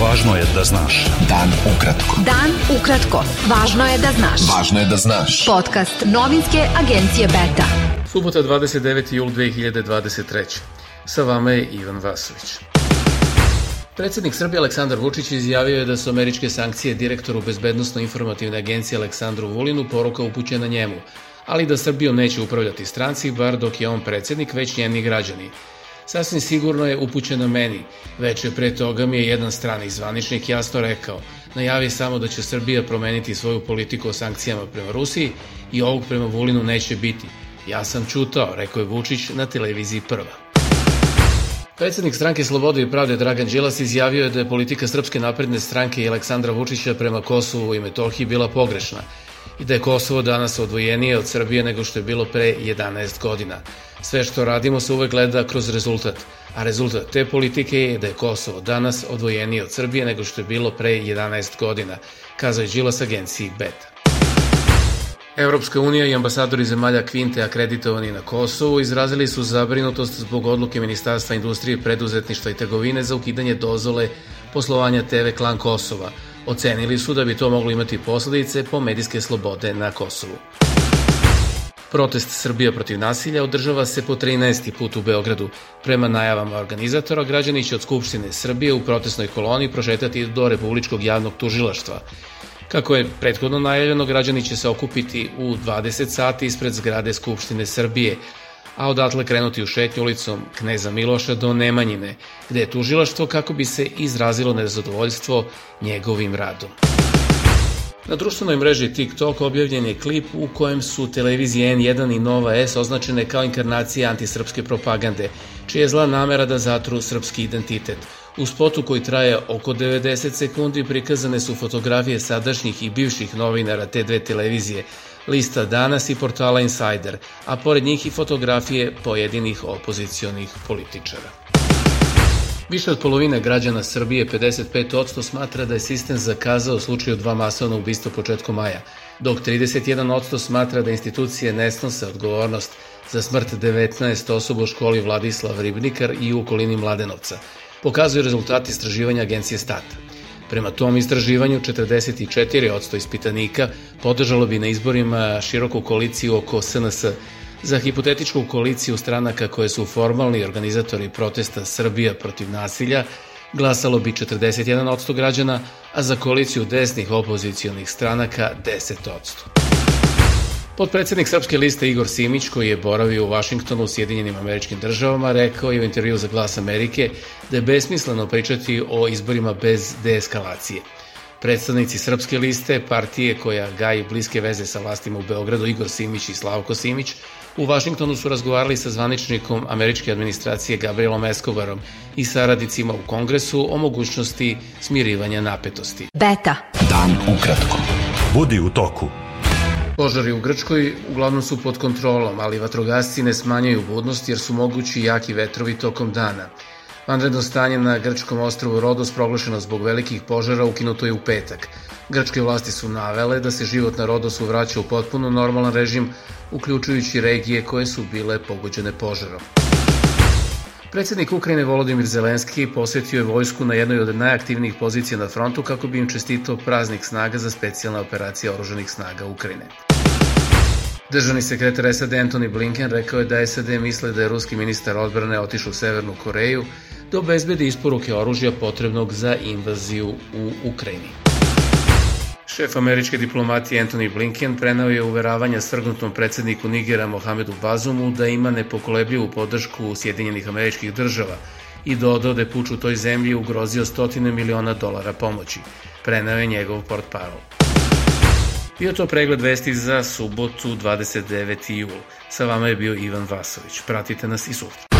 Važno je da znaš. Dan ukratko. Dan ukratko. Važno je da znaš. Važno je da znaš. Podcast novinske agencije Beta. Subota 29. jul 2023. Sa vama je Ivan Vasović. Predsednik Srbije Aleksandar Vučić izjavio je da su američke sankcije direktoru Bezbednostno-informativne agencije Aleksandru Vulinu poruka upućena njemu, ali da Srbijom neće upravljati stranci, bar dok je on predsednik, već njeni građani. Sasvim sigurno je upućena meni. Veče pre toga mi je jedan strani zvaničnik jasno rekao, najavi samo da će Srbija promeniti svoju politiku o sankcijama prema Rusiji i ovog prema Vulinu neće biti. Ja sam čutao, rekao je Vučić na televiziji Prva. Predsednik stranke Slobode i pravde Dragan Đilas izjavio je da je politika Srpske napredne stranke i Aleksandra Vučića prema Kosovu i Metohiji bila pogrešna i da je Kosovo danas odvojenije od Srbije nego što je bilo pre 11 godina. Sve što radimo se uvek gleda kroz rezultat, a rezultat te politike je da je Kosovo danas odvojenije od Srbije nego što je bilo pre 11 godina, kazao je Đilas agenciji BETA. Evropska unija i ambasadori zemalja Kvinte akreditovani na Kosovu izrazili su zabrinutost zbog odluke Ministarstva industrije, preduzetništva i trgovine za ukidanje dozole poslovanja TV Klan Kosova. Ocenili su da bi to moglo imati posledice po medijske slobode na Kosovu. Protest Srbija protiv nasilja održava se po 13. put u Beogradu. Prema najavama organizatora, građani će od Skupštine Srbije u protestnoj koloni prošetati do Republičkog javnog tužilaštva. Kako je prethodno najavljeno, građani će se okupiti u 20 sati ispred zgrade Skupštine Srbije, a odatle krenuti u šetnju ulicom Kneza Miloša do Nemanjine, gde je tužilaštvo kako bi se izrazilo nezadovoljstvo njegovim radom. Na društvenoj mreži TikTok objavljen je klip u kojem su televizije N1 i Nova S označene kao inkarnacije antisrpske propagande, čija je zla namera da zatru srpski identitet. U spotu koji traje oko 90 sekundi prikazane su fotografije sadašnjih i bivših novinara te dve televizije, lista Danas i portala Insider, a pored njih i fotografije pojedinih opozicionih političara. Više od polovine građana Srbije, 55%, smatra da je sistem zakazao u slučaju dva masovna ubistva početkom maja, dok 31% smatra da institucije ne snose odgovornost za smrt 19 osoba u školi Vladislav Ribnikar i u okolini Mladenovca, pokazuju rezultati istraživanja agencije Stata. Prema tom istraživanju, 44% ispitanika podržalo bi na izborima široku koaliciju oko SNS, Za hipotetičku koaliciju stranaka koje su formalni organizatori protesta Srbija protiv nasilja glasalo bi 41% građana, a za koaliciju desnih opozicionih stranaka 10%. Podpredsednik Srpske liste Igor Simić, koji je boravio u Vašingtonu u Sjedinjenim američkim državama, rekao je u intervju za Glas Amerike da je besmisleno pričati o izborima bez deeskalacije. Predstavnici Srpske liste, partije koja gaji bliske veze sa vlastima u Beogradu, Igor Simić i Slavko Simić, U Vašingtonu su razgovarali sa zvaničnikom američke administracije Gabrielom Escobarom i saradnicima u kongresu o mogućnosti smirivanja napetosti. Beta. Dan ukratko. Budi u toku. Požari u Grčkoj uglavnom su pod kontrolom, ali vatrogasci ne smanjaju budnost jer su mogući jaki vetrovi tokom dana. Vanredno stanje na grčkom ostrovu Rodos proglašeno zbog velikih požara ukinuto je u petak. Grčke vlasti su navele da se život na Rodosu vraća u potpuno normalan režim, uključujući regije koje su bile pogođene požarom. Predsednik Ukrajine Volodimir Zelenski posvetio je vojsku na jednoj od najaktivnijih pozicija na frontu kako bi im čestitao praznik snaga za specijalne operacije oruženih snaga Ukrajine. Državni sekretar SAD Anthony Blinken rekao je da SAD misle da je ruski ministar odbrane otišao u Severnu Koreju da obezbedi isporuke oružja potrebnog za invaziju u Ukrajini. Šef američke diplomatije Anthony Blinken prenao je uveravanja svrgnutom predsedniku Nigera Mohamedu Bazumu da ima nepokolebljivu podršku Sjedinjenih američkih država i dodao da je puč u toj zemlji ugrozio stotine miliona dolara pomoći. Prenao je njegov port parol. Bio to pregled vesti za subotu 29. jul. Sa vama je bio Ivan Vasović. Pratite nas i sutra.